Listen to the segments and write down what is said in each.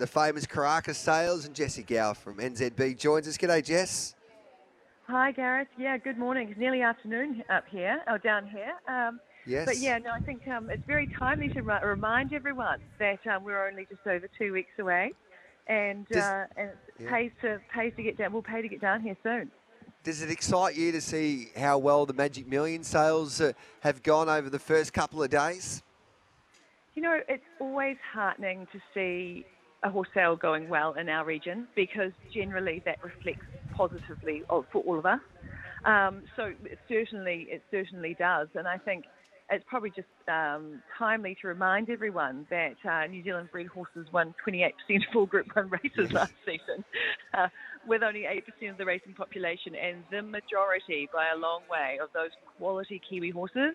the famous Karaka Sales, and Jessie Gower from NZB joins us. G'day, Jess. Hi, Gareth. Yeah, good morning. It's nearly afternoon up here, or down here. Um, Yes. But yeah, no, I think um, it's very timely to ri- remind everyone that um, we're only just over two weeks away, and Does- uh, and yeah. pays to pays to get down. We'll pay to get down here soon. Does it excite you to see how well the Magic Million sales uh, have gone over the first couple of days? You know, it's always heartening to see a horse sale going well in our region because generally that reflects positively for all of us. Um, so it certainly, it certainly does, and I think it's probably just um, timely to remind everyone that uh, New Zealand bred horses won 28% of all Group One races last season, uh, with only 8% of the racing population, and the majority, by a long way, of those quality Kiwi horses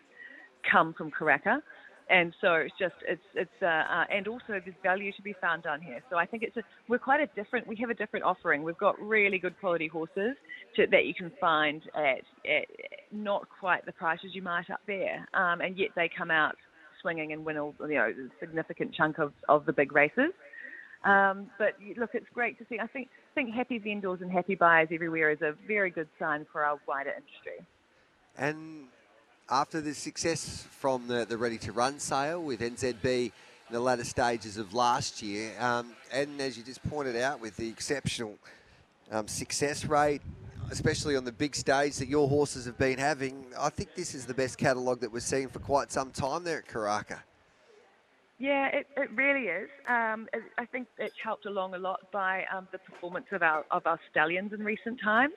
come from Karaka. And so it's just it's it's uh, uh, and also there's value to be found down here. So I think it's a, we're quite a different. We have a different offering. We've got really good quality horses to, that you can find at, at not quite the prices you might up there, um, and yet they come out swinging and win all you know a significant chunk of, of the big races. Um, but look, it's great to see. I think think happy vendors and happy buyers everywhere is a very good sign for our wider industry. And after the success from the, the Ready to Run sale with NZB in the latter stages of last year, um, and as you just pointed out, with the exceptional um, success rate, especially on the big stage that your horses have been having, I think this is the best catalogue that we're seeing for quite some time there at Karaka. Yeah, it, it really is. Um, it, I think it's helped along a lot by um, the performance of our of our stallions in recent times.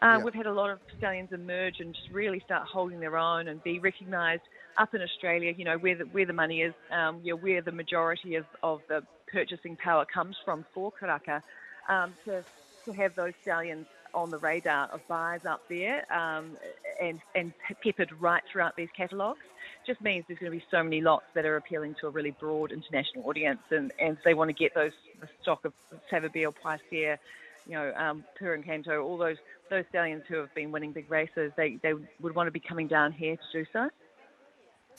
Uh, Yeah. We've had a lot of stallions emerge and just really start holding their own and be recognised up in Australia. You know where the where the money is, um, you know, where the majority of, of the purchasing power comes from for Karaka. Um, to to have those stallions on the radar of buyers up there um, and and peppered right throughout these catalogues just means there's going to be so many lots that are appealing to a really broad international audience, and, and they want to get those the stock of Savabeel, Poitiers, you know, um, Per Incanto, all those those stallions who have been winning big races. They they would want to be coming down here to do so.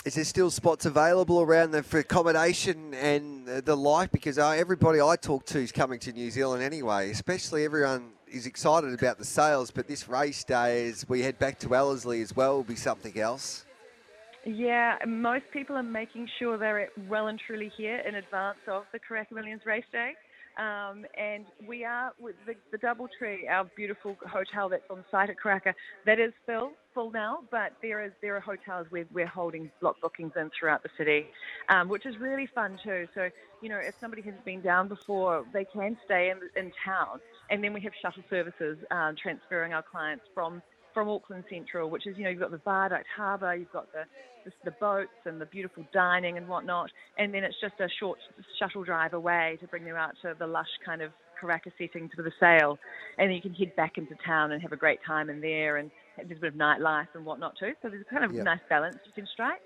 Is there still spots available around there for accommodation and uh, the like? Because uh, everybody I talk to is coming to New Zealand anyway, especially everyone is excited about the sales. But this race day, as we head back to Ellerslie as well, will be something else. Yeah, most people are making sure they're well and truly here in advance of the Karaka Millions race day. Um, and we are with the, the DoubleTree, our beautiful hotel that's on site at Karaka. That is full, full now, but there is there are hotels where we're holding block bookings in throughout the city, um, which is really fun too. So you know, if somebody has been down before, they can stay in in town, and then we have shuttle services um, transferring our clients from from Auckland Central, which is, you know, you've got the Viaduct Harbour, you've got the, the the boats and the beautiful dining and whatnot, and then it's just a short shuttle drive away to bring them out to the lush kind of Karaka setting for the sale, and then you can head back into town and have a great time in there, and there's a bit of nightlife and whatnot too. So there's a kind of Yep. nice balance you can strike.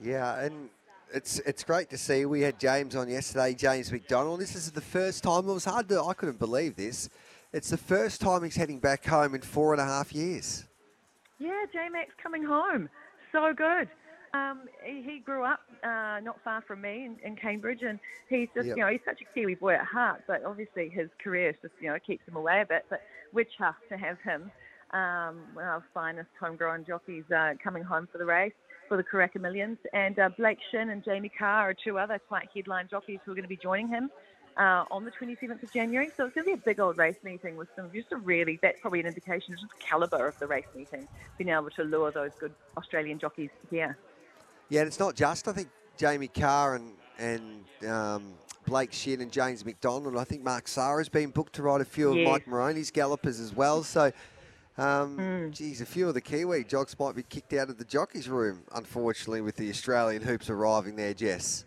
Yeah, and it's it's great to see. We had James on yesterday, James McDonald. This is the first time. It was hard to. I couldn't believe this. It's the first time he's heading back home in four and a half years. Yeah, J Max coming home. So good. Um, he, he grew up uh, not far from me in, in Cambridge, and he's just, Yep. you know, he's such a Kiwi boy at heart, but obviously his career just, you know, keeps him away a bit. But we're chuffed to have him, um, one of our finest homegrown jockeys, uh, coming home for the race for the Karaka Millions. And uh, Blake Shinn and Jamie Kah are two other quite headline jockeys who are going to be joining him uh, on the 27th of January. So it's going to be a big old race meeting with some just a really, that's probably an indication of just the calibre of the race meeting, being able to lure those good Australian jockeys here. Yeah, and it's not just. I think Jamie Kah and and um, Blake Shinn and James McDonald. I think Mark Zahra's been booked to ride a few of Mike Moroney's gallopers as well. So. Um, Hmm. Geez, a few of the Kiwi jocks might be kicked out of the jockeys' room, unfortunately, with the Australian hoops arriving there, Jess.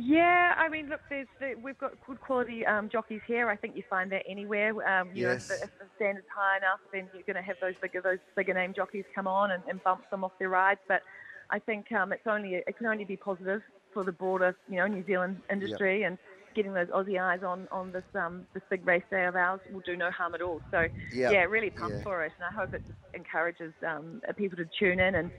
Yeah, I mean, look, there's the, we've got good quality um, jockeys here. I think you find that anywhere. Um, you Yes. know, if the, if the standard's high enough, then you're going to have those bigger those bigger name jockeys come on and, and bump them off their rides. But I think um, it's only it can only be positive for the broader, you know, New Zealand industry and getting those Aussie eyes on on this um, this big race day of ours will do no harm at all. So Yeah. yeah, really pumped Yeah. for it, and I hope it encourages um, people to tune in and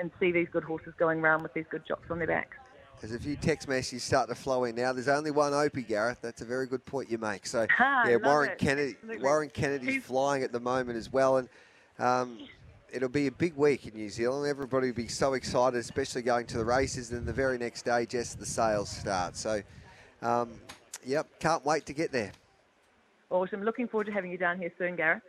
and see these good horses going around with these good jocks on their backs. There's a few text messages starting to flow in now. There's only one Opie, Gareth. That's a very good point you make. So, Ah, yeah, Warren it. Kennedy. Absolutely. Warren Kennedy's He's- flying at the moment as well, and um, it'll be a big week in New Zealand. Everybody will be so excited, especially going to the races. And the very next day, just the sales start. So, um, yep, can't wait to get there. Awesome. Looking forward to having you down here soon, Gareth.